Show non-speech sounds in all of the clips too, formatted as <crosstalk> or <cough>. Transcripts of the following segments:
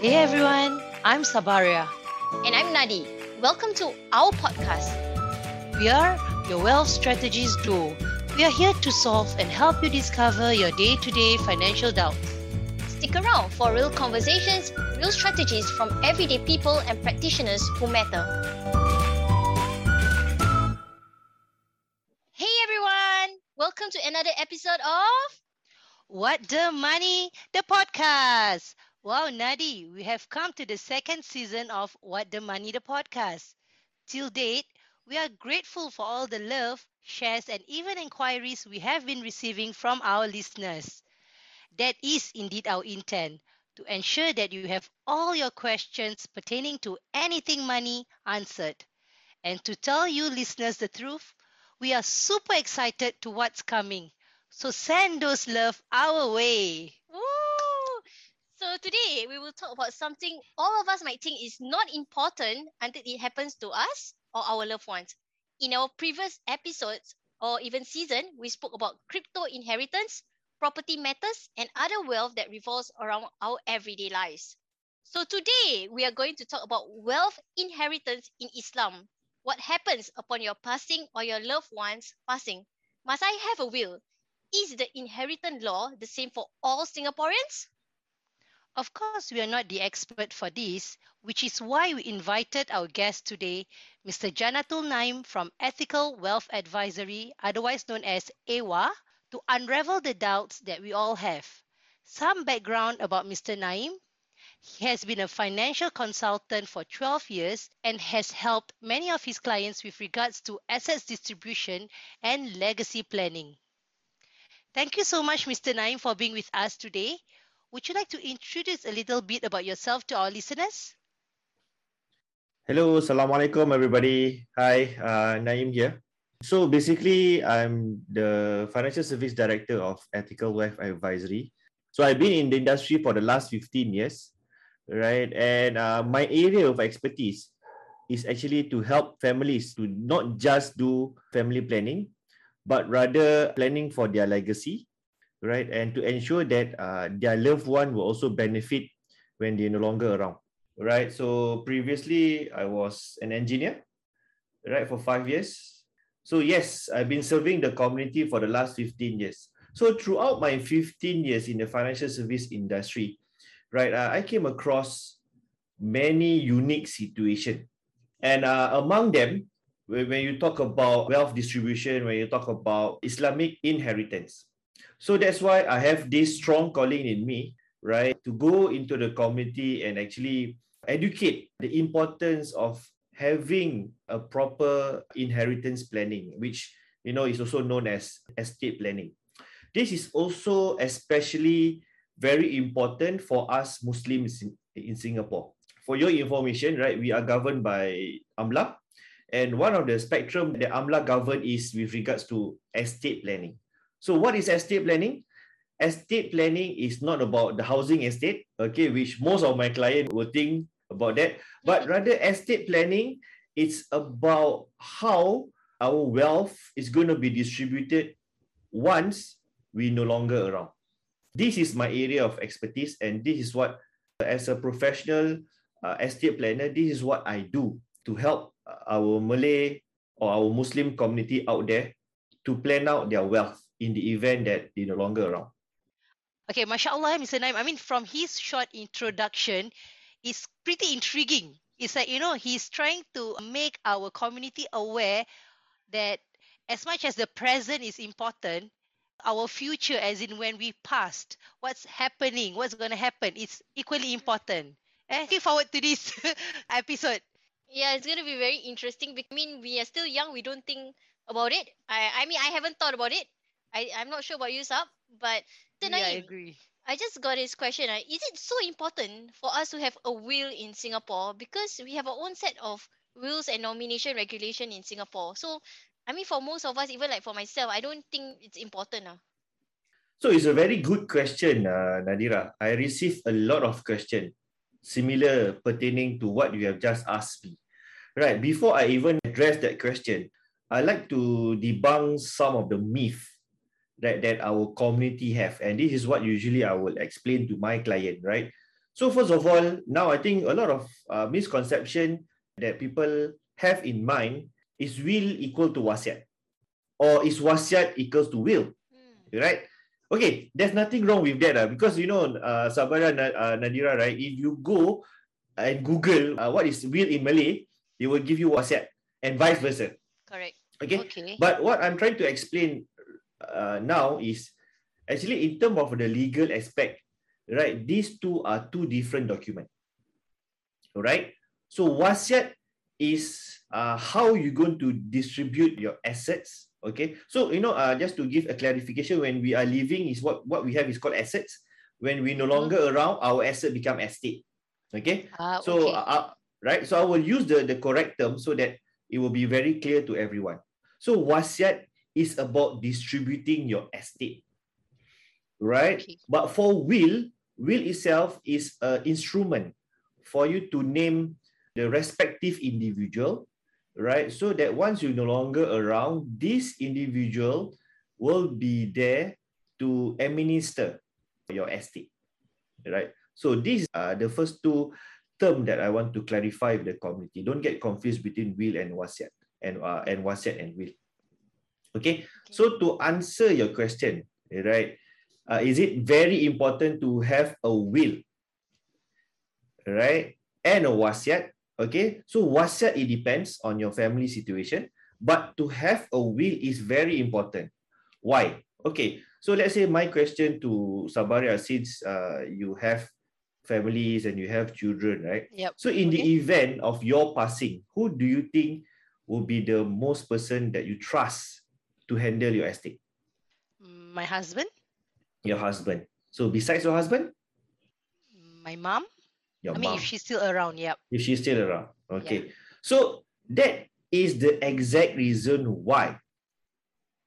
Hey everyone, I'm Sabaria. And I'm Nadi. Welcome to our podcast. We are your wealth strategist duo. We are here to solve and help you discover your day to day financial doubts. Stick around for real conversations, real strategies from everyday people and practitioners who matter. Hey everyone, welcome to another episode of What the Money, the podcast. Wow, Nadi, we have come to the second season of What the Money, the podcast. Till date, we are grateful for all the love, shares, and even inquiries we have been receiving from our listeners. That is indeed our intent to ensure that you have all your questions pertaining to anything money answered. And to tell you listeners the truth, we are super excited to what's coming. So send those love our way. So today we will talk about something all of us might think is not important until it happens to us or our loved ones. In our previous episodes or even season, we spoke about crypto inheritance, property matters, and other wealth that revolves around our everyday lives. So today we are going to talk about wealth inheritance in Islam. What happens upon your passing or your loved one's passing? Must I have a will? Is the inheritance law the same for all Singaporeans? Of course, we are not the expert for this, which is why we invited our guest today, Mr. Jannathul Naim from Ethiqal Wealth Advisory, otherwise known as AWA, to unravel the doubts that we all have. Some background about Mr. Naim. He has been a financial consultant for 12 years and has helped many of his clients with regards to assets distribution and legacy planning. Thank you so much, Mr. Naim, for being with us today. Would you like to introduce a little bit about yourself to our listeners? Hello, Assalamualaikum everybody. Hi, uh, Naim here. So basically, I'm the Financial Service Director of Ethiqal Wealth Advisory. So I've been in the industry for the last 15 years, right? And uh, my area of expertise is actually to help families to not just do family planning, but rather planning for their legacy right? And to ensure that uh, their loved one will also benefit when they're no longer around, right? So previously, I was an engineer, right, for five years. So yes, I've been serving the community for the last 15 years. So throughout my 15 years in the financial service industry, right, uh, I came across many unique situations. And uh, among them, when you talk about wealth distribution, when you talk about Islamic inheritance, so that's why I have this strong calling in me, right, to go into the community and actually educate the importance of having a proper inheritance planning, which you know is also known as estate planning. This is also especially very important for us Muslims in, in Singapore. For your information, right, we are governed by AMLA, and one of the spectrum that AMLA govern is with regards to estate planning. So what is estate planning? Estate planning is not about the housing estate, okay, which most of my clients will think about that, but rather estate planning, it's about how our wealth is going to be distributed once we no longer around. This is my area of expertise, and this is what, as a professional uh, estate planner, this is what I do to help our Malay or our Muslim community out there to plan out their wealth in the event that they're no longer around. Okay, mashallah, Mr. Naim. I mean, from his short introduction, it's pretty intriguing. It's like, you know, he's trying to make our community aware that as much as the present is important, our future, as in when we passed, what's happening, what's going to happen, is equally important. Eh? Looking forward to this <laughs> episode. Yeah, it's going to be very interesting. I mean, we are still young. We don't think about it. I, I mean, I haven't thought about it. I, I'm not sure about you, Sab, but yeah, I agree. I just got this question. Uh, is it so important for us to have a will in Singapore? Because we have our own set of wills and nomination regulation in Singapore. So, I mean, for most of us, even like for myself, I don't think it's important. Uh. So it's a very good question, uh, Nadira. I received a lot of questions similar pertaining to what you have just asked me. Right, before I even address that question, I like to debunk some of the myth that, that our community have. And this is what usually I will explain to my client, right? So first of all, now I think a lot of uh, misconception that people have in mind is will equal to wasiat or is wasiat equals to will, Hmm. right? Okay, there's nothing wrong with that uh, because you know, uh, Sabaria uh, Nadira, right? If you go and Google uh, what is will in Malay, they will give you wasiat and vice versa. Correct. Okay, Okay. but what I'm trying to explain uh, now is actually in terms of the legal aspect, right? These two are two different documents. Alright? So wasiat is uh, how you're going to distribute your assets. Okay. So you know, uh, just to give a clarification, when we are living is what, what we have is called assets. When we no longer around, our asset become estate. Okay. Ah, So, okay. uh, uh, right. So I will use the, the correct term so that it will be very clear to everyone. So wasiat is about distributing your estate, right? Okay. But for will, will itself is an instrument for you to name the respective individual, right? So that once you're no longer around, this individual will be there to administer your estate, right? So these are the first two term that I want to clarify with the community. Don't get confused between will and wasiat and uh, and wasiat and will. Okay, so to answer your question, right, uh, is it very important to have a will, right, and a wasiat? Okay, so wasiat it depends on your family situation, but to have a will is very important. Why? Okay, so let's say my question to Sabaria, since uh, you have families and you have children, right? Yep. So in the Okay. event of your passing, who do you think will be the most person that you trust to handle your estate? My husband, Your husband. So besides your husband, my mom. your I mean, mom, if she's still around, yep. if she's still around. Okay. So that is the exact reason why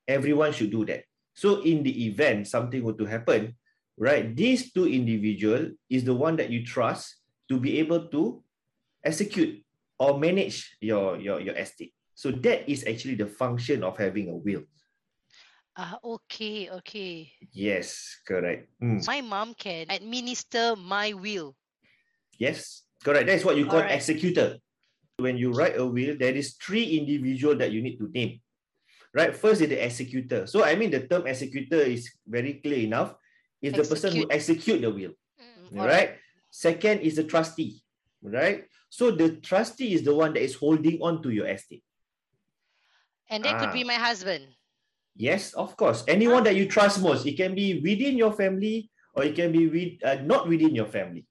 everyone should do that. So in the event something were to happen, right, these two individual is the one that you trust to be able to execute or manage your your your estate. So that is actually the function of having a will. Ah, okay, okay. Yes, correct. Mm. My mom can administer my will. Yes, correct. That's what you call Alright. executor. When you write a will, there is three individual that you need to name. Right? First is the executor. So I mean the term executor is very clear enough. Is the person who execute the will. Mm. Alright. Right? Second is the trustee. Right? So the trustee is the one that is holding on to your estate. And that could Ah. be my husband. Yes, of course. Anyone that you trust most. It can be within your family or it can be with, uh, not within your family.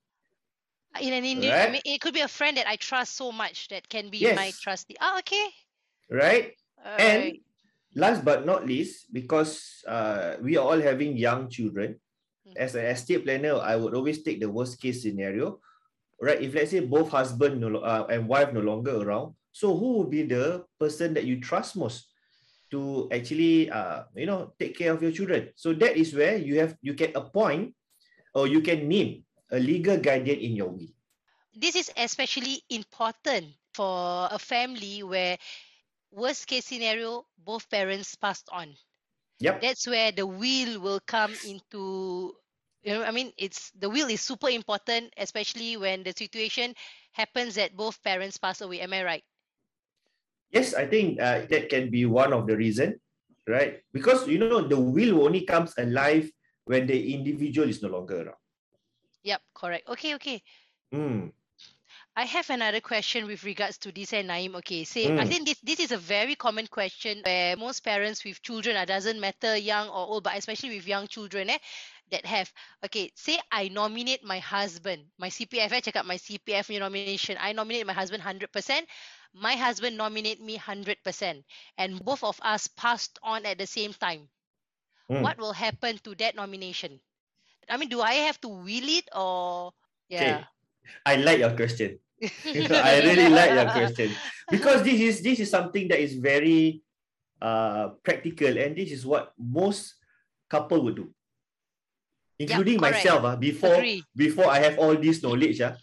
In an indi- Right. I mean, it could be a friend that I trust so much that can be my trustee. Ah, okay. Right? Alright. last but not least, because uh, we are all having young children, Mm. as an estate planner, I would always take the worst case scenario. Right? If let's say both husband no, uh, and wife no longer around, so who will be the person that you trust most to actually, uh, you know, take care of your children? So that is where you have you can appoint or you can name a legal guardian in your will. this is especially important for a family where worst case scenario both parents passed on Yep. that's where the will will come into you know i mean it's the will is super important especially when the situation happens that both parents pass away am i right Yes, I think uh, that can be one of the reason, right? Because you know the will only comes alive when the individual is no longer around. yep correct okay okay Mm. I have another question with regards to this and Naim. Okay, say I Mm. think this this is a very common question where most parents with children, it doesn't matter young or old, but especially with young children, eh, that have okay. Say I nominate my husband, my CPF. I check out my CPF nomination. I nominate my husband hundred percent. My husband nominate me hundred percent, and both of us passed on at the same time. Mm. What will happen to that nomination? I mean, do I have to will it or yeah? I like your question. <laughs> <laughs> I really like your question because this is this is something that is very uh practical and this is what most couple would do. Including correct. myself ah, before Agree. before I have all this knowledge ah.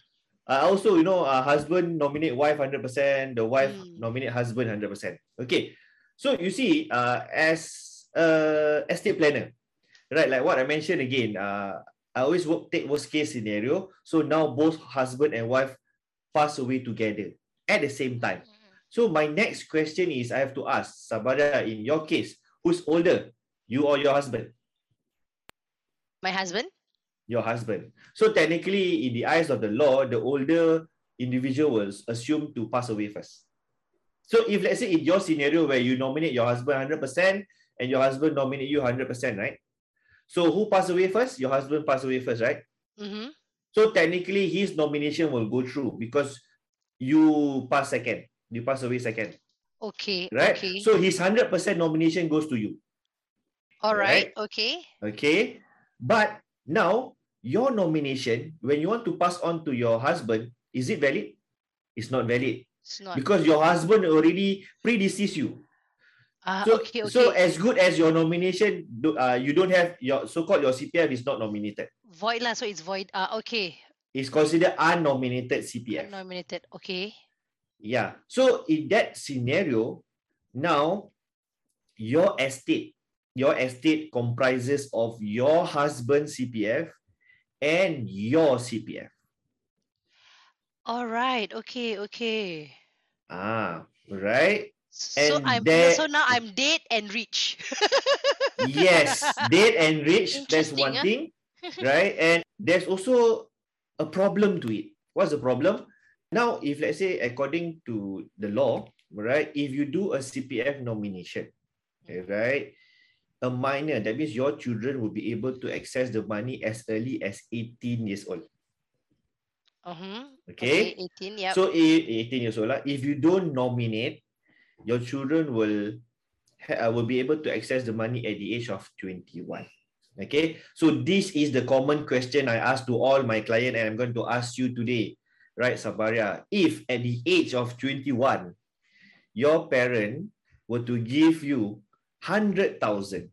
I also you know uh, husband nominate wife 100%, the wife Mm. nominate husband 100%. Okay. So you see uh as a estate planner, right like what I mentioned again uh I always work, take worst case scenario. So now both husband and wife pass away together at the same time. So my next question is I have to ask Sabaria, in your case, who's older, you or your husband? My husband? Your husband. So technically, in the eyes of the law, the older individual was assumed to pass away first. So if let's say in your scenario where you nominate your husband 100% and your husband nominate you 100%, right? So who passed away first? Your husband passed away first, right? Mm-hmm. So technically his nomination will go through because you pass second. You pass away second, Okay. right? Okay. So his 100% nomination goes to you. All right. right. Okay. Okay. But now your nomination, when you want to pass on to your husband, is it valid? It's not valid It's not. because your husband already predeceased you. Ah, So, okay. Okay. so as good as your nomination, uh, you don't have your so-called your CPF is not nominated. void lah. So it's void. Ah, okay. It's considered unnominated CPF. Nominated. Okay. Yeah. So in that scenario, now your estate, your estate comprises of your husband's CPF and your CPF. All right. Okay. Okay. Ah, right. So I'm there- so now I'm dead and rich. <laughs> Yes, dead and rich. That's one thing, right? And there's also a problem to it. What's the problem? Now, if let's say according to the law, right, if you do a CPF nomination, okay, right, a minor, that means your children will be able to access the money as early as 18 years old. uh-huh. Okay. 18. Yep. So 18 years old, if you don't nominate, your children will uh, will be able to access the money at the age of 21. Okay, so this is the common question I ask to all my client, and I'm going to ask you today, right, Sabaria? If at the age of 21, your parent were to give you hundred thousand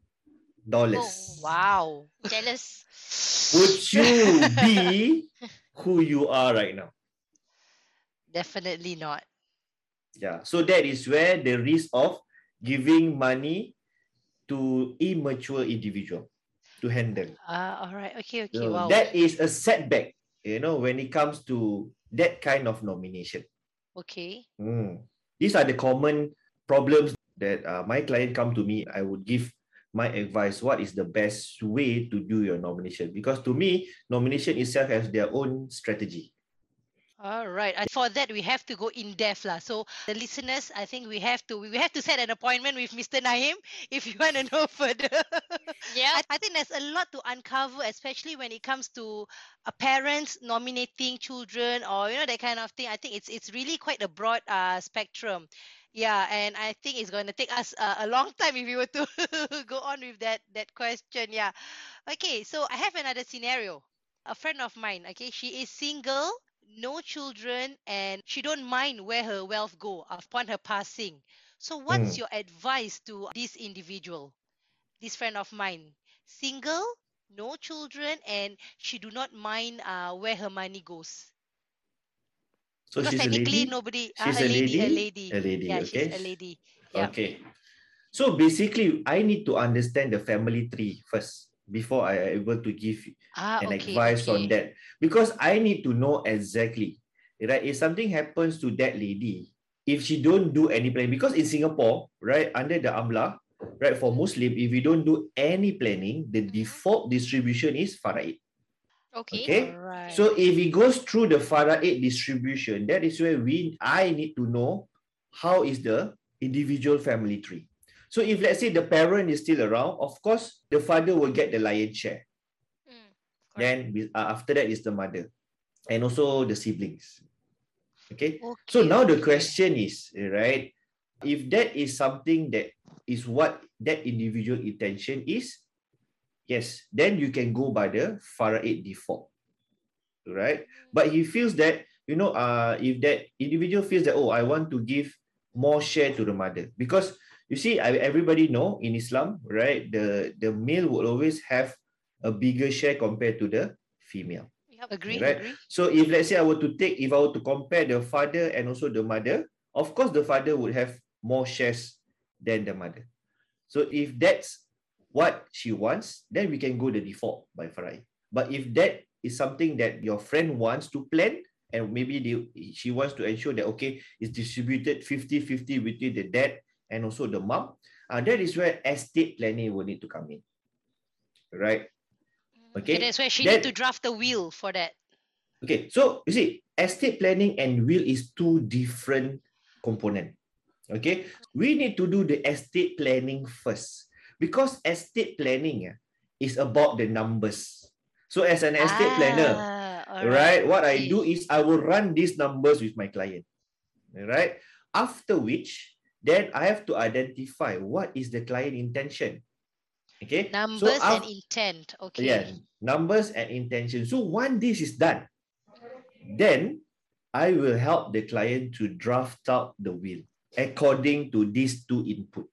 dollars, oh, wow. Jealous. would you <laughs> be who you are right now? Definitely not. Yeah. So that is where the risk of giving money to immature individual to handle. Ah, all right. Okay. Okay. So wow. That is a setback, you know, when it comes to that kind of nomination. Okay. Hmm. These are the common problems that uh, my client come to me. I would give my advice. What is the best way to do your nomination? Because to me, nomination itself has their own strategy. All right. And for that, we have to go in depth, lah. So the listeners, I think we have to we have to set an appointment with Mr. Naim <laughs> if you want to know further. Yeah. I, think there's a lot to uncover, especially when it comes to uh, parents nominating children or you know that kind of thing. I think it's it's really quite a broad uh, spectrum. Yeah, and I think it's going to take us uh, a long <laughs> time if we were to <laughs> go on with that that question. Yeah. Okay, so I have another scenario. A friend of mine, okay, she is single, no children, and she don't mind where her wealth go upon her passing. So what's Mm. your advice to this individual? This friend of mine, single, no children, and she do not mind uh, where her money goes. So because she's a lady. nobody She's uh, a a lady, a lady? lady. A lady, Yeah, okay. she's a lady. Yeah. Okay. So basically, I need to understand the family tree first before I am able to give Ah, an okay. advice on that. Because I need to know exactly, right? If something happens to that lady, if she don't do any planning, because in Singapore, right, under the AMLA, right, for Muslim, if we don't do any planning, the Mhm. default distribution is faraid. Okay. Okay. Alright. So if it goes through the faraid distribution, that is where we I need to know how is the individual family tree. So if let's say the parent is still around, of course the father will get the lion's share. Mm. Then uh, after that is the mother, and also the siblings. Okay. So now the question is right, if that is something that is what that individual intention is, yes, then you can go by the faraid default, right? But he feels that you know, uh, if that individual feels that oh, I want to give more share to the mother because you see, I, everybody know in Islam, right? The the male will always have a bigger share compared to the female. Yep. Agree, right? agree. So if let's say I were to take, if I were to compare the father and also the mother, of course the father would have more shares than the mother. So if that's what she wants, then we can go the default by Faraid. But if that is something that your friend wants to plan, and maybe they, she wants to ensure that okay, it's distributed 50-50 between the dad and also the mom, uh, that is where estate planning will need to come in. Right? Okay. And that's where she that- need to draft the will for that. Okay, so you see, estate planning and will is two different component. Okay, we need to do the estate planning first because estate planning ah, is about the numbers. So as an estate planner, Ah, right, what I do is I will run these numbers with my client. Right? After which, then I have to identify what is the client intention. Okay. Numbers af- and intent. Okay. Yes, numbers and intention. So once this is done, then I will help the client to draft out the will according to these two input.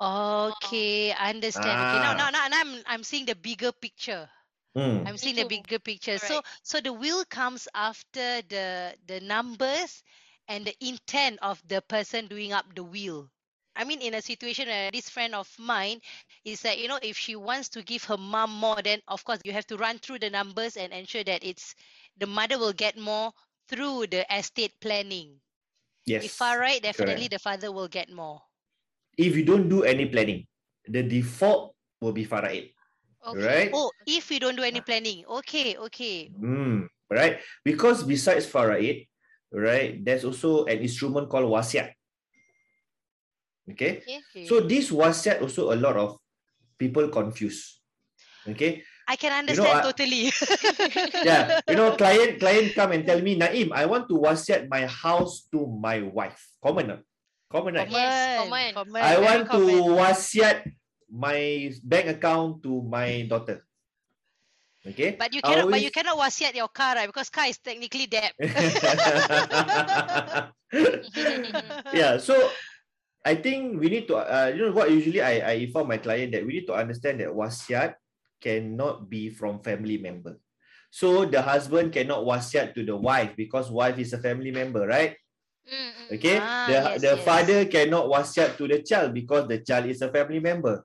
Okay, I understand. Okay, now, now, Ah. now, now I'm I'm seeing the bigger picture. Hmm. I'm seeing the bigger picture. So, Correct. so the will comes after the the numbers and the intent of the person doing up the will. I mean, in a situation where this friend of mine is that you know, if she wants to give her mom more, then of course you have to run through the numbers and ensure that it's the mother will get more through the estate planning. Yes. If faraid, definitely correct. the father will get more. If you don't do any planning, the default will be faraid. Okay. Right? Oh, if we don't do any planning, okay, okay. Hmm. Right? Because besides faraid, right, there's also an instrument called wasiat. Okay. Okay. okay. So this wasiat also a lot of people confuse. Okay. I can know, understand I- totally. <laughs> yeah, you know, client client come and tell me, Naim, I want to wasiat my house to my wife. Common, not? common, right? Yes, common. common, I very want to common. wasiat my bank account to my daughter. Okay. But you cannot, but you always- cannot wasiat your car, right? Because car is technically debt. <laughs> <laughs> yeah. So I think we need to, uh, you know, what usually I, I inform my client that we need to understand that wasiat cannot be from family member. So the husband cannot wasiat to the wife because wife is a family member, right? Mm, mm. Okay. Ah, the yes, the yes. father cannot wasiat to the child because the child is a family member.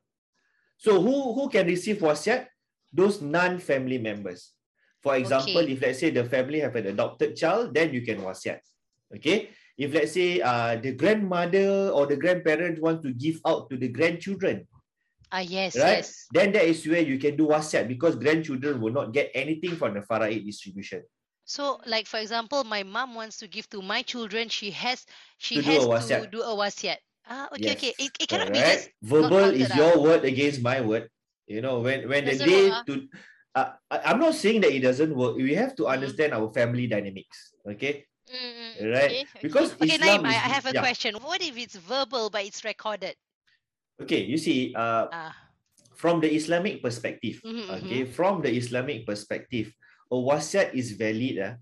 So who who can receive wasiat? Those non-family members. For example, Okay. if let's say the family have an adopted child, then you can wasiat. Okay. If let's say uh, the grandmother or the grandparents want to give out to the grandchildren, Ah, yes, right? yes. Then that is where you can do wasiat because grandchildren will not get anything from the faraid distribution. So, like for example, my mom wants to give to my children. She has, she To do has to do a wasiat. Ah, okay, Yes, okay. It, it cannot be just. Verbal is your word against my word. You know, when when the day work, to, uh, I'm not saying that it doesn't work. We have to Mhm. understand our family dynamics. Okay, Mm, mm, right? okay, okay. Because Okay, Islam Naim, I, is I have a yeah. question. What if it's verbal but it's recorded? Okay, you see, uh, Ah, from the Islamic perspective, Mhm, okay, from the Islamic perspective, a wasiat is valid uh,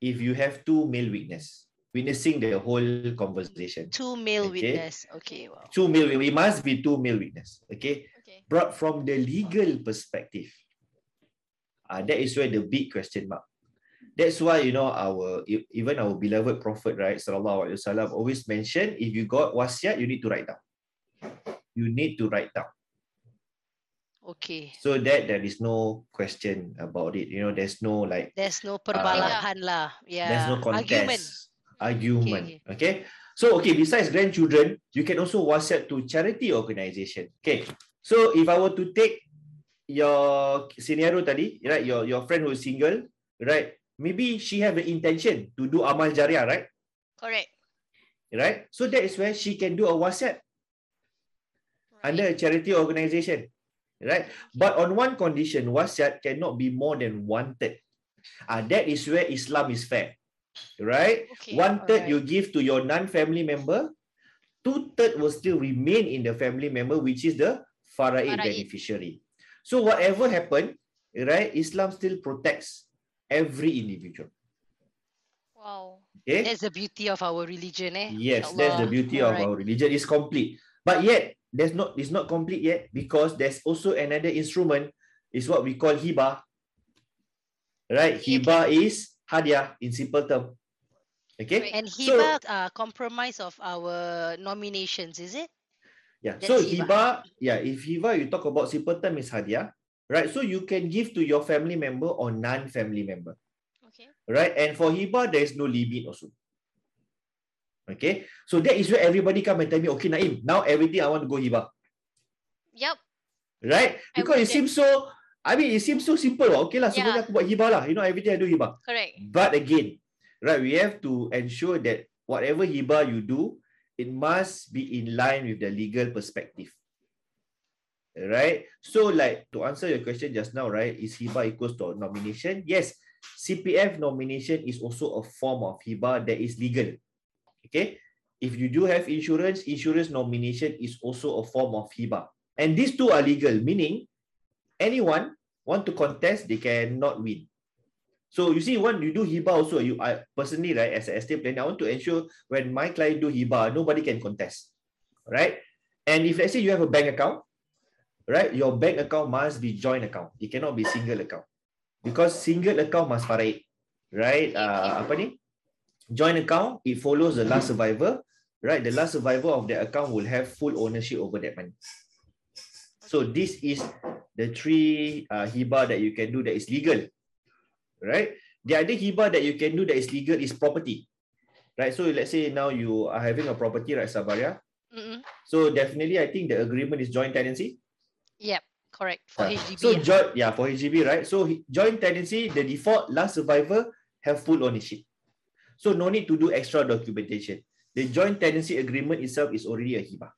if you have two male witness witnessing the whole conversation. two male Okay. witness. Okay, wow. Two male, we must be two male witness. Okay, Okay. but from the legal perspective, uh, that is where the big question mark. That's why you know our e- even our beloved Prophet, right, sallallahu alaihi wasallam, always mention if you got wasiat, you need to write down. You need to write down Okay. so that there is no question about it. You know, there's no like There's no perbalahan lah. Yeah. there's no Argument. contest, argument. Okay, Okay. So okay, besides grandchildren, you can also wasiat to charity organization. Okay. So if I were to take your scenario tadi, right, your your friend who is single, right? Maybe she have the intention to do amal jariah, right? Correct. Right? So that is where she can do a wasiat under a charity organization. Right? But on one condition, wasiat cannot be more than one third. Ah, that is where Islam is fair. Right? Okay. one third you give to your non-family member, two third will still remain in the family member, which is the faraid Faraid. beneficiary. So whatever happened, right? Islam still protects every individual. Wow. Okay. That's the beauty of our religion, eh? Yes, that's the Allah. beauty of Alright. our religion. It's complete. But yet, there's not it's not complete yet because there's also another instrument, is what we call hiba. Right? Okay, Hiba is hadiah in simple term. Okay? Right. And So- hiba uh, compromise of our nominations, is it? Yeah. That's so hiba. hiba, yeah, if hiba you talk about simple term is hadiah, right? So you can give to your family member or non-family member, Okay. right? And for hibah, there is no limit also. Okay, so that is where everybody come and tell me, okay, Naim, now everything I want to go hibah, Yep. right? Because it seems so, I mean, it seems so simple. Okay lah, sebenarnya aku buat hibah lah. You know, everything I do hibah. Correct. But again, right, we have to ensure that whatever hibah you do, it must be in line with the legal perspective. Right? So like to answer your question just now, right, is HIBA equals to nomination? Yes, CPF nomination is also a form of HIBA that is legal. Okay? If you do have insurance, insurance nomination is also a form of HIBA. And these two are legal, meaning anyone want to contest, they cannot win. So you see, when you do hibah also, you I personally, right, as an estate planner, I want to ensure when my client do hibah, nobody can contest, right? And if let's say you have a bank account, right, your bank account must be joint account. It cannot be single account because single account must faraid, right? Uh, apa ni? Joint account, it follows the last survivor, right? The last survivor of the account will have full ownership over that money. So this is the three uh, hibah that you can do that is legal, right? The other hibah that you can do that is legal is property, right? So let's say now you are having a property, right, Sabaria? Mm-mm. So definitely, I think the agreement is joint tenancy. Yep, correct. For Uh, HDB. So ah. joint, yeah, for HDB, right? So joint tenancy, the default last survivor have full ownership. So no need to do extra documentation. The joint tenancy agreement itself is already a hibah.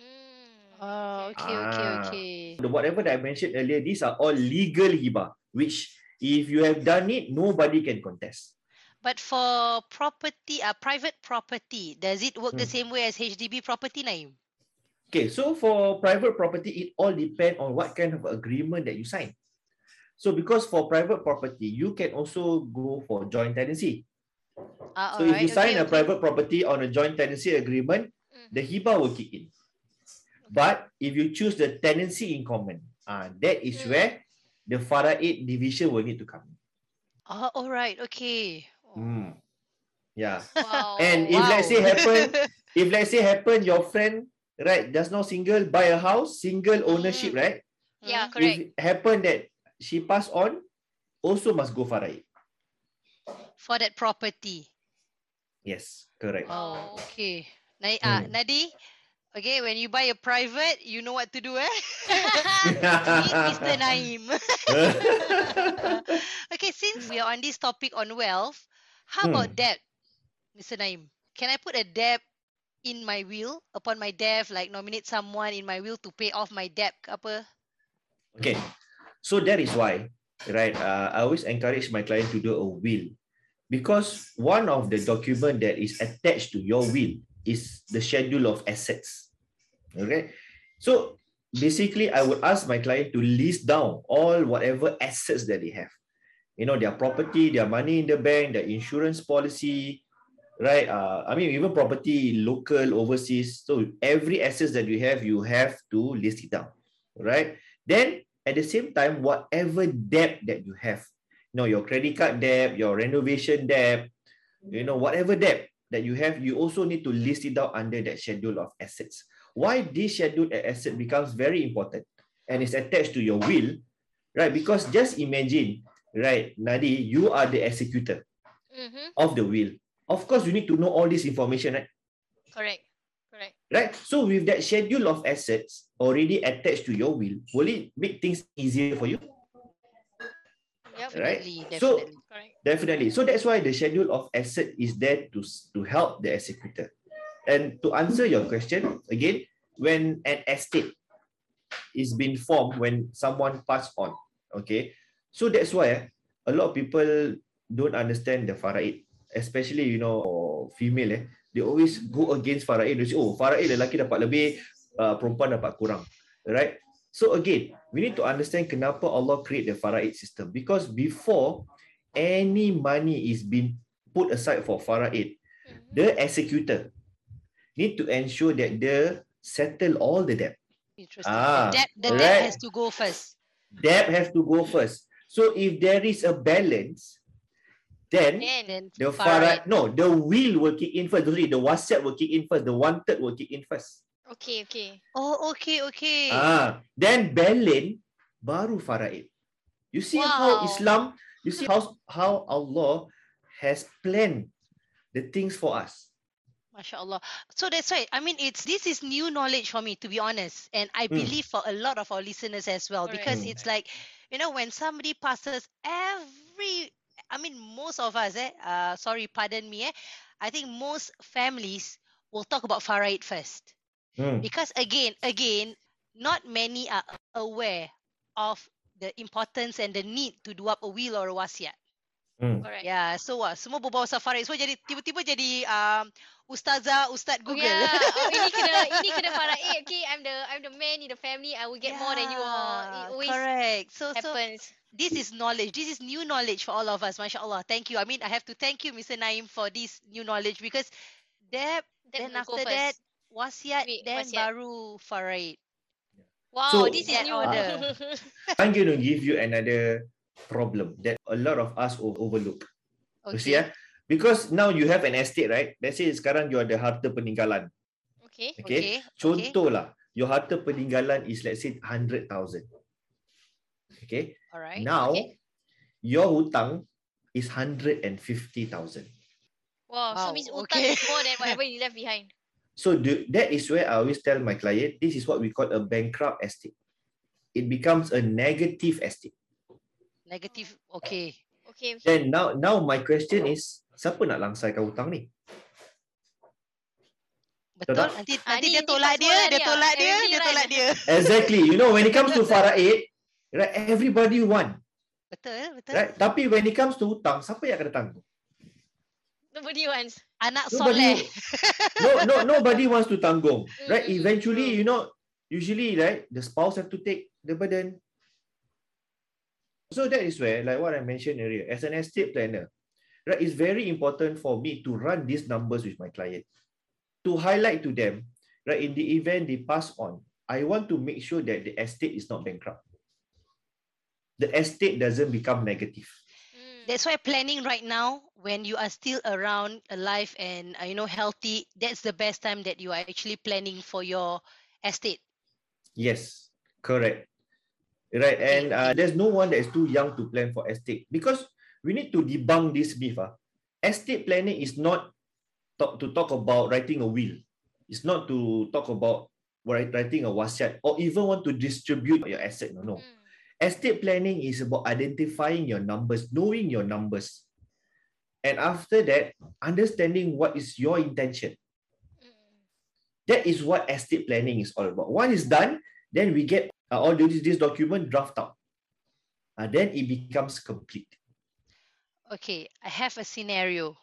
Mm. Oh, okay, okay, Ah. okay. The whatever that I mentioned earlier, these are all legal hibah, which if you have done it, nobody can contest. But for property, uh, private property, does it work the Hmm. same way as HDB property, Naim? Okay, so for private property, it all depends on what kind of agreement that you sign. So because for private property, you can also go for joint tenancy. Ah, So if you sign okay, a okay. private property on a joint tenancy agreement, Mhm. the hibah will kick in. But if you choose the tenancy in common, ah, that is Mm. where the faraid division will need to come. Ah, alright, okay. Oh. Hmm. Yeah. Wow. And if let's say Wow. happen, <laughs> if let's say happen, your friend right just now single buy a house, single ownership, Mm. right? Yeah, Hmm? correct. If happen that she pass on, also must go faraid. For that property. Yes, correct. Oh, Oh. okay. Na- ah, Hmm. Nadi, okay, when you buy a private, you know what to do, eh? <laughs> <laughs> Meet Mr. Naim. <laughs> okay, since we are on this topic on wealth, how about Hmm. debt, Mr. Naim? Can I put a debt in my will upon my death, like nominate someone in my will to pay off my debt apa? Okay, so that is why, right? Uh, I always encourage my client to do a will because one of the document that is attached to your will is the schedule of assets. Okay, so basically, I would ask my client to list down all whatever assets that they have. You know, their property, their money in the bank, their insurance policy, right? Uh, I mean, even property, local, overseas. So every assets that you have, you have to list it down, right? Then at the same time, whatever debt that you have, you know, your credit card debt, your renovation debt, you know, whatever debt that you have, you also need to list it out under that schedule of assets. Why this schedule of asset becomes very important and is attached to your will, right? Because just imagine, right, Nadi, you are the executor Mhm. of the will. Of course, you need to know all this information, right? Correct. Correct. right? So with that schedule of assets already attached to your will, will it make things easier for you? Yep. Right. Definitely, So- definitely. Correct. Definitely. So that's why the schedule of asset is there to to help the executor. And to answer your question again, when an estate is being formed when someone passed on, okay. So that's why eh, a lot of people don't understand the faraid, especially you know female eh, they always go against faraid. They say, oh faraid lelaki dapat lebih, uh, perempuan dapat kurang, right? So again, we need to understand kenapa Allah create the faraid system because before any money is being put aside for faraid, the executor need to ensure that they settle all the debt. Interesting. Ah, the debt, the alright. debt has to go first. Debt has to go first. So if there is a balance, then Then the faraid. faraid, no, the will will kick in first. Sorry, the wasiat will kick in first. The wanted will kick in first. Okay, okay. Oh, okay, okay. Ah, then Berlin baru faraid. You see how Islam, you see how how Allah has planned the things for us. MashaAllah. So that's why I mean it's this is new knowledge for me to be honest. And I Mm. believe for a lot of our listeners as well. Correct. Because Mm. it's like, you know, when somebody passes every I mean most of us, eh, uh sorry, pardon me, eh. I think most families will talk about faraid first. Hmm. Because again, again, not many are aware of the importance and the need to do up a will or a wasiat. Hmm. Correct. Yeah, so uh, semua berbawa pasal faraid. So jadi tiba-tiba jadi um, ustazah, ustaz Oh, Google. yeah. <laughs> oh, ini kena ini kena faraid. Okay, I'm the I'm the man in the family. I will get more than you all. It always Correct. So so this is knowledge. This is new knowledge for all of us. MashaAllah. Thank you. I mean, I have to thank you, Mr. Naim, for this new knowledge because there, Then then we'll after that, first. Wasiat, Wait, then wasiat. baru faraid. Wow, So- this is new. order. <laughs> I'm going to give you another problem that a lot of us overlook. You see, Okay. ah? Because now you have an estate, right? Let's say sekarang you ada harta peninggalan. okay. Okay. Okay. okay. Contohlah, your harta peninggalan is let's say 100,000. Okay. Alright. Now, okay. your hutang is 150,000. Wow, so Wow, means utang okay. is more than <laughs> whatever you left behind. So the, that is where I always tell my client, this is what we call a bankrupt estate. It becomes a negative estate. Negative. Okay. Okay. Then now now my question is, siapa nak langsaikan hutang ni? Betul. Nanti Ah, nanti ni- dia tolak dia, dia dia. tolak dia, dia right. tolak dia. <laughs> Exactly. You know, when it comes to faraid, right, everybody want. Betul, betul. Right? Tapi when it comes to hutang, siapa yang akan tanggung? Nobody wants. Anak Nobody, soleh. no, no, nobody wants to tanggung. <laughs> Right? Mm, mm, mm, Eventually, you know, usually, right, the spouse have to take the burden. So that is where, like what I mentioned earlier, as an estate planner, right, it's very important for me to run these numbers with my client, to highlight to them, right, in the event they pass on, I want to make sure that the estate is not bankrupt. The estate doesn't become negative. That's why planning right now, when you are still around, alive, and uh, you know healthy, that's the best time that you are actually planning for your estate. Yes, correct. Right, and uh, there's no one that is too young to plan for estate because we need to debunk this myth. ah. Estate planning is not talk, to talk about writing a will. It's not to talk about writing a wasiat or even want to distribute your asset. No, no. Mm. Estate planning is about identifying your numbers, knowing your numbers. And after that, understanding what is your intention. That is what estate planning is all about. Once it's done, then we get uh, all this, this document draft out. Uh, then it becomes complete. Okay, I have a scenario.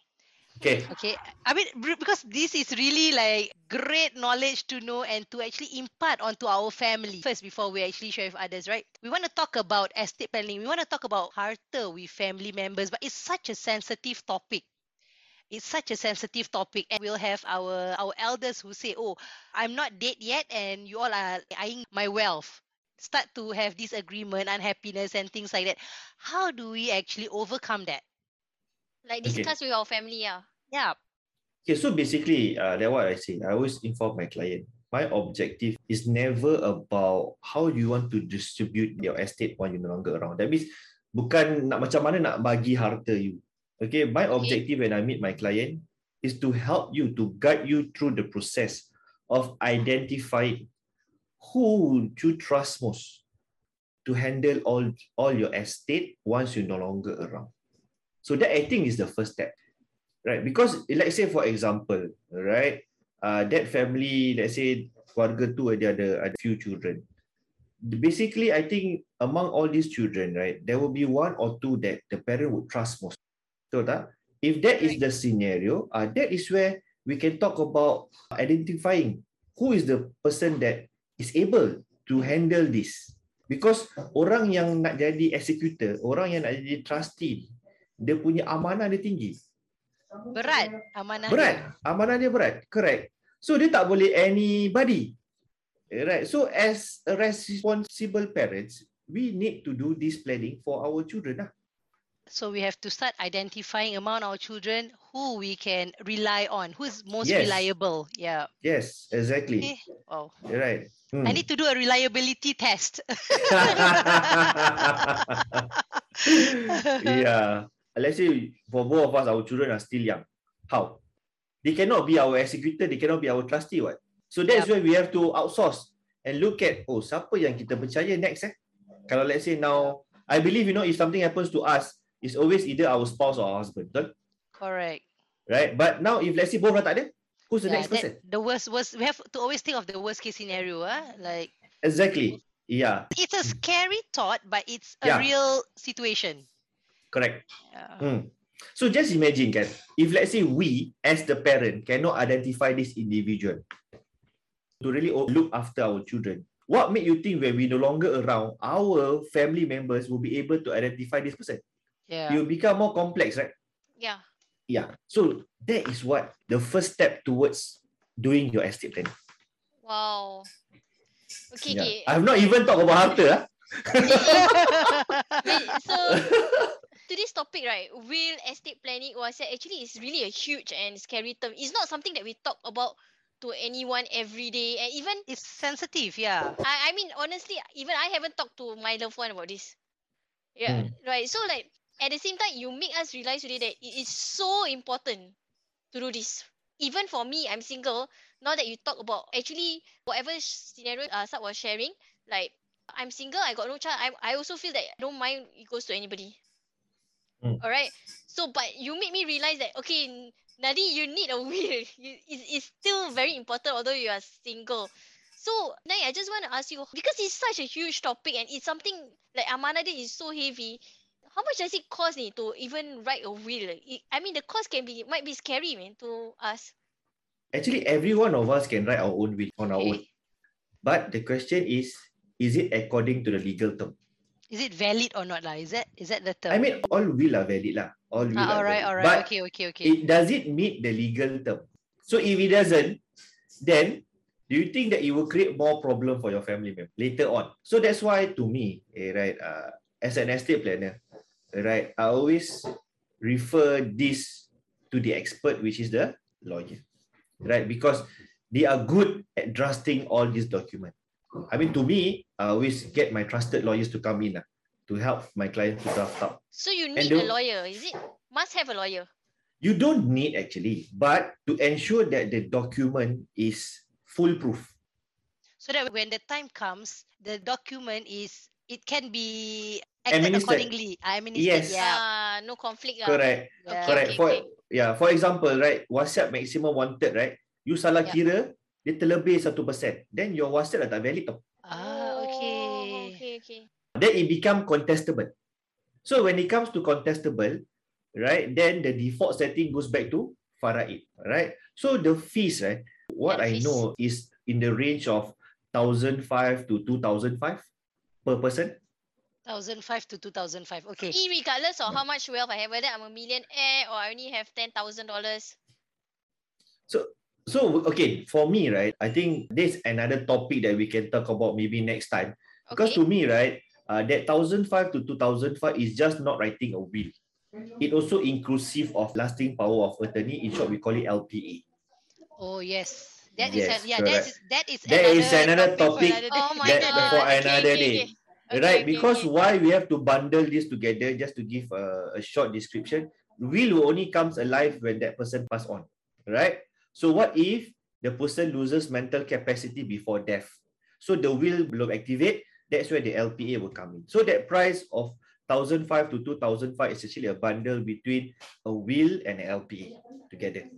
Okay. Okay, I mean because this is really like great knowledge to know and to actually impart onto our family first before we actually share with others, right? We want to talk about estate planning. We want to talk about harta with family members, but it's such a sensitive topic. It's such a sensitive topic, and we'll have our our elders who say, "Oh, I'm not dead yet, and you all are eyeing my wealth." Start to have disagreement, unhappiness, and things like that. How do we actually overcome that? Like Okay. discuss with our family, yeah. Yeah. Okay, so basically, uh, that's what I say. I always inform my client. My objective is never about how you want to distribute your estate when you're no longer around. That means bukan nak macam mana nak bagi harta you. Okay, my Okay. objective when I meet my client is to help you to guide you through the process of identifying who would you trust most to handle all all your estate once you're no longer around. So that I think is the first step right? Because let's say for example, right, uh, that family, let's say keluarga tu dia ada ada few children. Basically, I think among all these children, right, there will be one or two that the parent would trust most. So that if that is the scenario, uh, that is where we can talk about identifying who is the person that is able to handle this. Because orang yang nak jadi executor, orang yang nak jadi trustee, dia punya amanah dia tinggi. Berat amanah Berat. dia. Amanah dia berat. Correct. So dia tak boleh anybody. Right. So as a responsible parents, we need to do this planning for our children lah. So we have to start identifying among our children who we can rely on, who's most Yes. reliable. Yeah. Yes, exactly. Okay. Wow. Right. Hmm. I need to do a reliability test. <laughs> <laughs> yeah. Let's say for both of us, our children are still young. How? They cannot be our executor, they cannot be our trustee. What? So that's why we have to outsource and look at, oh, siapa yang kita percaya next eh? Kalau let's say now, I believe, you know, if something happens to us, it's always either our spouse or our husband, betul? Correct. Right? But now, if let's say both orang tak ada, who's the Yeah, next person? the worst worst we have to always think of the worst case scenario, huh? Like Exactly. Yeah, it's a scary thought, but it's a Yeah. real situation. Correct. Yeah. Hmm. So just imagine kan, if let's say we as the parent cannot identify this individual to really look after our children, what make you think when we no longer around, our family members will be able to identify this person? Yeah. Will become more complex, right? Yeah. Yeah. So that is what the first step towards doing your estate plan. Wow. Okay, Yeah. okay. I have not even talked about harta. <laughs> So to this topic, right, will estate planning was actually is really a huge and scary term. It's not something that we talk about to anyone every day. And even it's sensitive, yeah. I, I mean honestly, even I haven't talked to my loved one about this. Yeah. Right. So like at the same time, you make us realize today that it is so important to do this. Even for me, I'm single. Now that you talk about actually whatever scenario uh, Sat was sharing, like I'm single, I got no child. I I also feel that I don't mind it goes to anybody. Mm. All right. So, but you made me realize that okay, Nadi, you need a will. <laughs> You, it's, it's still very important, although you are single. So, Nai, I just want to ask you because it's such a huge topic and it's something like amanah is so heavy. How much does it cost ni to even write a will? It, I mean, the cost can be might be scary, man, to us. Actually, every one of us can write our own will on our own. But the question is, is it according to the legal term? Is it valid or not lah? Is that is that the term? I mean, all will are valid lah. All will ah, all right, all right. But okay, okay, okay. it does it meet the legal term? So if it doesn't, then do you think that it will create more problem for your family member later on? So that's why to me, eh, right, uh, as an estate planner, right, I always refer this to the expert, which is the lawyer, right? Because they are good at drafting all these documents. I mean, to me, I always get my trusted lawyers to come in uh, to help my client to draft up. So you need a the- lawyer, is it? Must have a lawyer. You don't need actually, but to ensure that the document is foolproof. so that when the time comes, the document is it can be acted Administered. accordingly. I mean, Yes. yeah, Ah, no conflict. ah. Correct. yeah. Correct. okay, For okay. yeah, for example, right, WhatsApp maximum wanted, right? You salah Yeah. kira, dia terlebih satu persen. Then your WhatsApp dah tak valid tau. Ah, Oh, okay. okay, okay. Then it become contestable. So when it comes to contestable, right, then the default setting goes back to faraid, right? So the fees, right, what Yeah, I fees. know is in the range of 1,005 to 2,005 per person. Thousand five to two thousand five. Okay. Irregardless of how much wealth I have, whether I'm a millionaire or I only have ten thousand dollars. So okay, for me, right, I think this another topic that we can talk about maybe next time. Okay. Because to me, right, uh, that thousand five to two thousand five is just not writing a will. It also inclusive of lasting power of attorney. In short, we call it LPA. Oh yes. That is Yes, a, yeah. That is that is That is another for topic another day. Oh my that god. for okay, another okay, day. okay. Right? because why we have to bundle this together just to give a, a short description. Will only comes alive when that person pass on, right? So what if the person loses mental capacity before death? So the will will activate. That's where the LPA will come in. So that price of thousand five to two thousand five is actually a bundle between a will and an LPA together.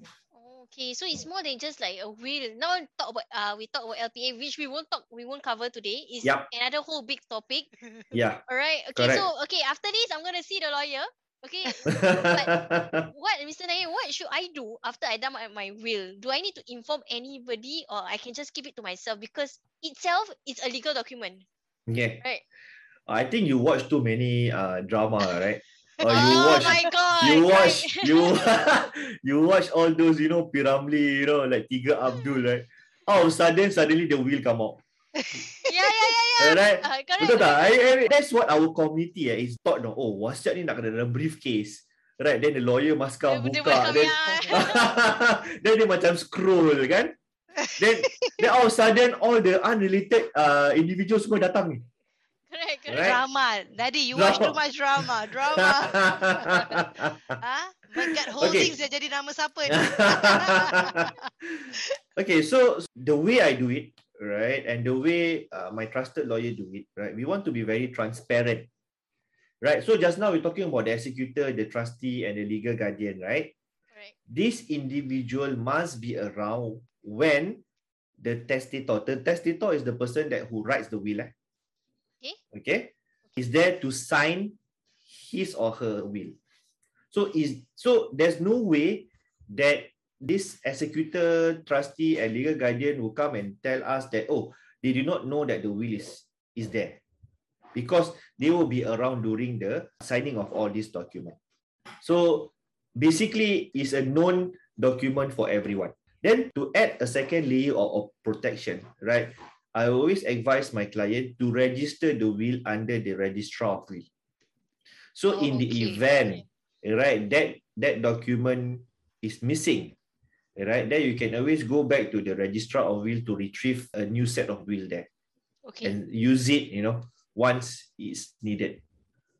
Okay, so it's more than just like a will. Now talk about uh we talk about LPA, which we won't talk we won't cover today. Is Yup. another whole big topic. Yeah. <laughs> Alright. Okay, Correct. so okay, after this I'm gonna see the lawyer. Okay. <laughs> but <laughs> what Mr. Naim, what should I do after I done my, my will? Do I need to inform anybody or I can just keep it to myself because itself is a legal document. yeah. Right. I think you watch too many uh drama, right? <laughs> Or you oh watch my god. you right. watch you you watch all those you know P. Ramlee you know like Tiga Abdul right all of a sudden suddenly the wheel come out yeah, yeah, yeah, yeah. right Uh, correct. betul tak I, I, that's what our community eh, is taught no oh WhatsApp ni nak kena dalam briefcase right then the lawyer must come Dia- dia buka then ya. <laughs> then dia macam scroll kan then then all of a sudden all the unrelated uh, individuals semua datang ni. Correct, correct. Right. Drama. Daddy, you watch too Drama. much drama. Drama. ha? <laughs> My God, Holdings dah jadi nama siapa ni? <laughs> okay, so the way I do it, right, and the way uh, my trusted lawyer do it, right, we want to be very transparent, right. So just now we're talking about the executor, the trustee, and the legal guardian, right. Correct. This individual must be around when the testator, the testator is the person that who writes the will, eh? Okay. Okay, is there to sign his or her will. So is so there's no way that this executor, trustee, and legal guardian will come and tell us that oh they do not know that the will is is there because they will be around during the signing of all these documents. So basically, it's a known document for everyone. Then to add a second layer of, of protection, right? I always advise my client to register the will under the registrar of will. So Oh, in the oh, okay, event, right, that that document is missing, right, then you can always go back to the registrar of will to retrieve a new set of will there Okay. and use it, you know, once it's needed.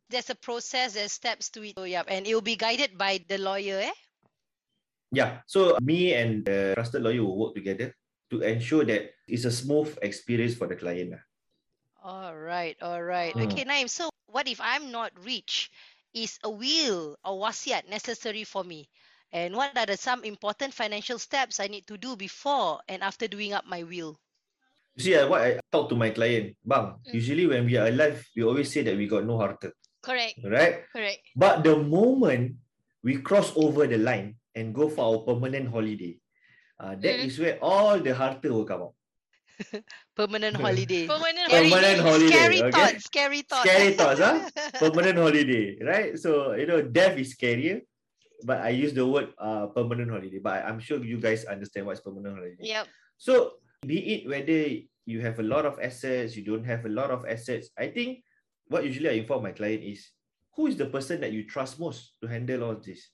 There's a process, there's steps to it. So, yeah, and it will be guided by the lawyer, eh? Yeah. So me and the trusted lawyer will work together to ensure that it's a smooth experience for the client. lah. All right, all right. Mm. Okay, Naim. So, what if I'm not rich? Is a will or wasiat necessary for me? And what are the some important financial steps I need to do before and after doing up my will? You see, uh, what I talk to my client, bang, Mm. usually when we are alive, we always say that we got no harta, Correct. right? Correct. But the moment we cross over the line and go for our permanent holiday, uh, that Mm. is where all the harta will come out. <laughs> Permanent holiday. <laughs> Permanent Scary- Permanent holiday, Scary okay? thoughts, scary thoughts. Scary thoughts, huh? <laughs> Permanent holiday, right? So, you know, death is scarier, but I use the word uh, permanent holiday. But I'm sure you guys understand what's permanent holiday. Yep. So be it whether you have a lot of assets, you don't have a lot of assets, I think what usually I inform my client is who is the person that you trust most to handle all this.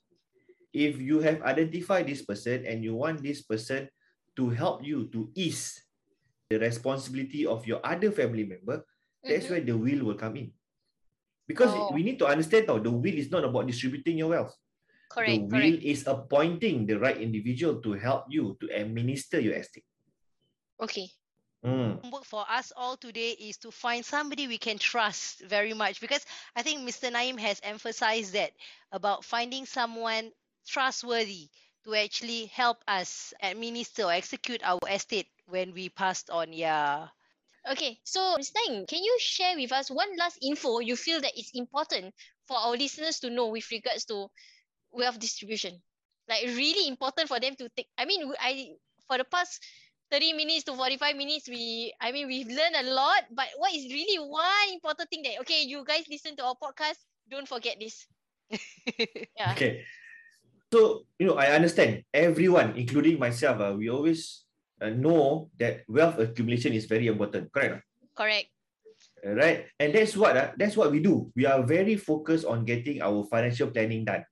If you have identified this person and you want this person to help you to ease the responsibility of your other family member, that's Mhm. where the will will come in. Because Oh. we need to understand now the will is not about distributing your wealth. Correct. the will Correct. is appointing the right individual to help you to administer your estate. Okay. Mm. Homework for us all today is to find somebody we can trust very much because I think Mr. Naim has emphasized that about finding someone trustworthy to actually help us administer or execute our estate when we passed on. Yeah. Okay, so Ms. Naim, can you share with us one last info you feel that is important for our listeners to know with regards to wealth distribution? Like really important for them to take. I mean, I for the past 30 minutes to 45 minutes, we I mean we've learned a lot, but what is really one important thing that okay, you guys listen to our podcast, don't forget this. <laughs> Yeah. Okay. So, you know, I understand everyone, including myself, uh, we always uh, know that wealth accumulation is very important. Correct? Correct. Right? And that's what uh, that's what we do. We are very focused on getting our financial planning done.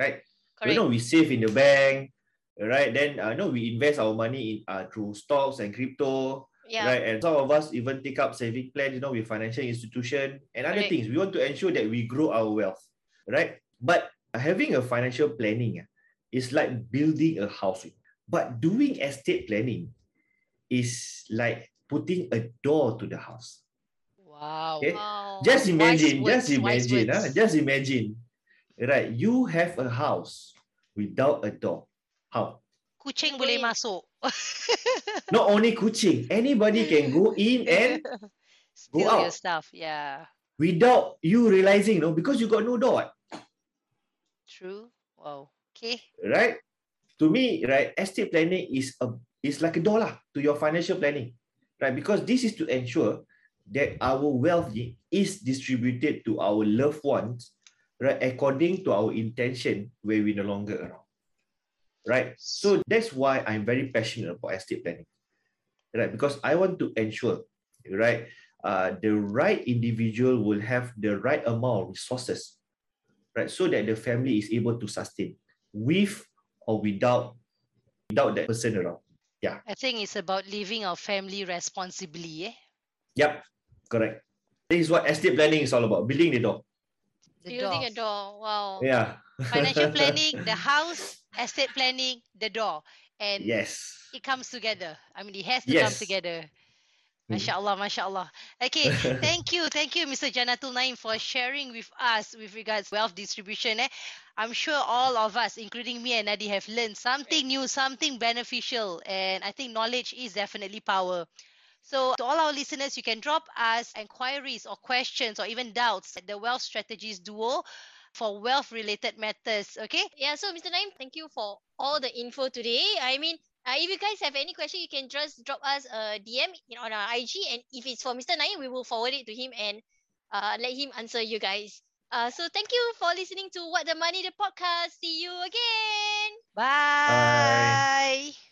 Right? Correct. You know, we save in the bank, right? Then uh, know we invest our money in uh, through stocks and crypto, yeah. right? And some of us even take up saving plans, you know, with financial institution and other Correct. things. We want to ensure that we grow our wealth, right? But having a financial planning ah, is like building a house. But doing estate planning is like putting a door to the house. Wow. Okay. Wow. Just imagine, words, just imagine, ah, just imagine, right? You have a house without a door. How? Kucing Boleh. boleh masuk. <laughs> Not only kucing, anybody can go in and Steal your out. stuff. Yeah. without you realizing, no, because you got no door. True. Wow. Okay. right? To me, right, estate planning is a is like a dollar to your financial planning, right? Because this is to ensure that our wealth is distributed to our loved ones, right, according to our intention where we no longer around, right? So that's why I'm very passionate about estate planning, right? Because I want to ensure, right, uh, the right individual will have the right amount of resources, right, so that the family is able to sustain with or without without that person around. Yeah. I think it's about living our family responsibly. Eh? Yep, correct. This is what estate planning is all about, building the door. The Building door. a door. Wow. Yeah. Financial <laughs> planning, the house, estate planning, the door. And Yes. it comes together. I mean, it has to come Yes. together. Mm. Masya Allah, Masya Allah. Okay, <laughs> thank you, thank you, Mr. Janatul Naim, for sharing with us with regards wealth distribution. Eh? I'm sure all of us, including me and Nadi, have learned something new, something beneficial, and I think knowledge is definitely power. So, to all our listeners, you can drop us inquiries or questions or even doubts at the Wealth Strategist Duo for wealth related matters. Okay, Yeah, so Mr. Naim, thank you for all the info today. I mean, uh, if you guys have any question, you can just drop us a DM in, on our IG. And if it's for Mr. Naim, we will forward it to him and uh, let him answer you guys. Uh, so thank you for listening to What the Money, the podcast. See you again. bye.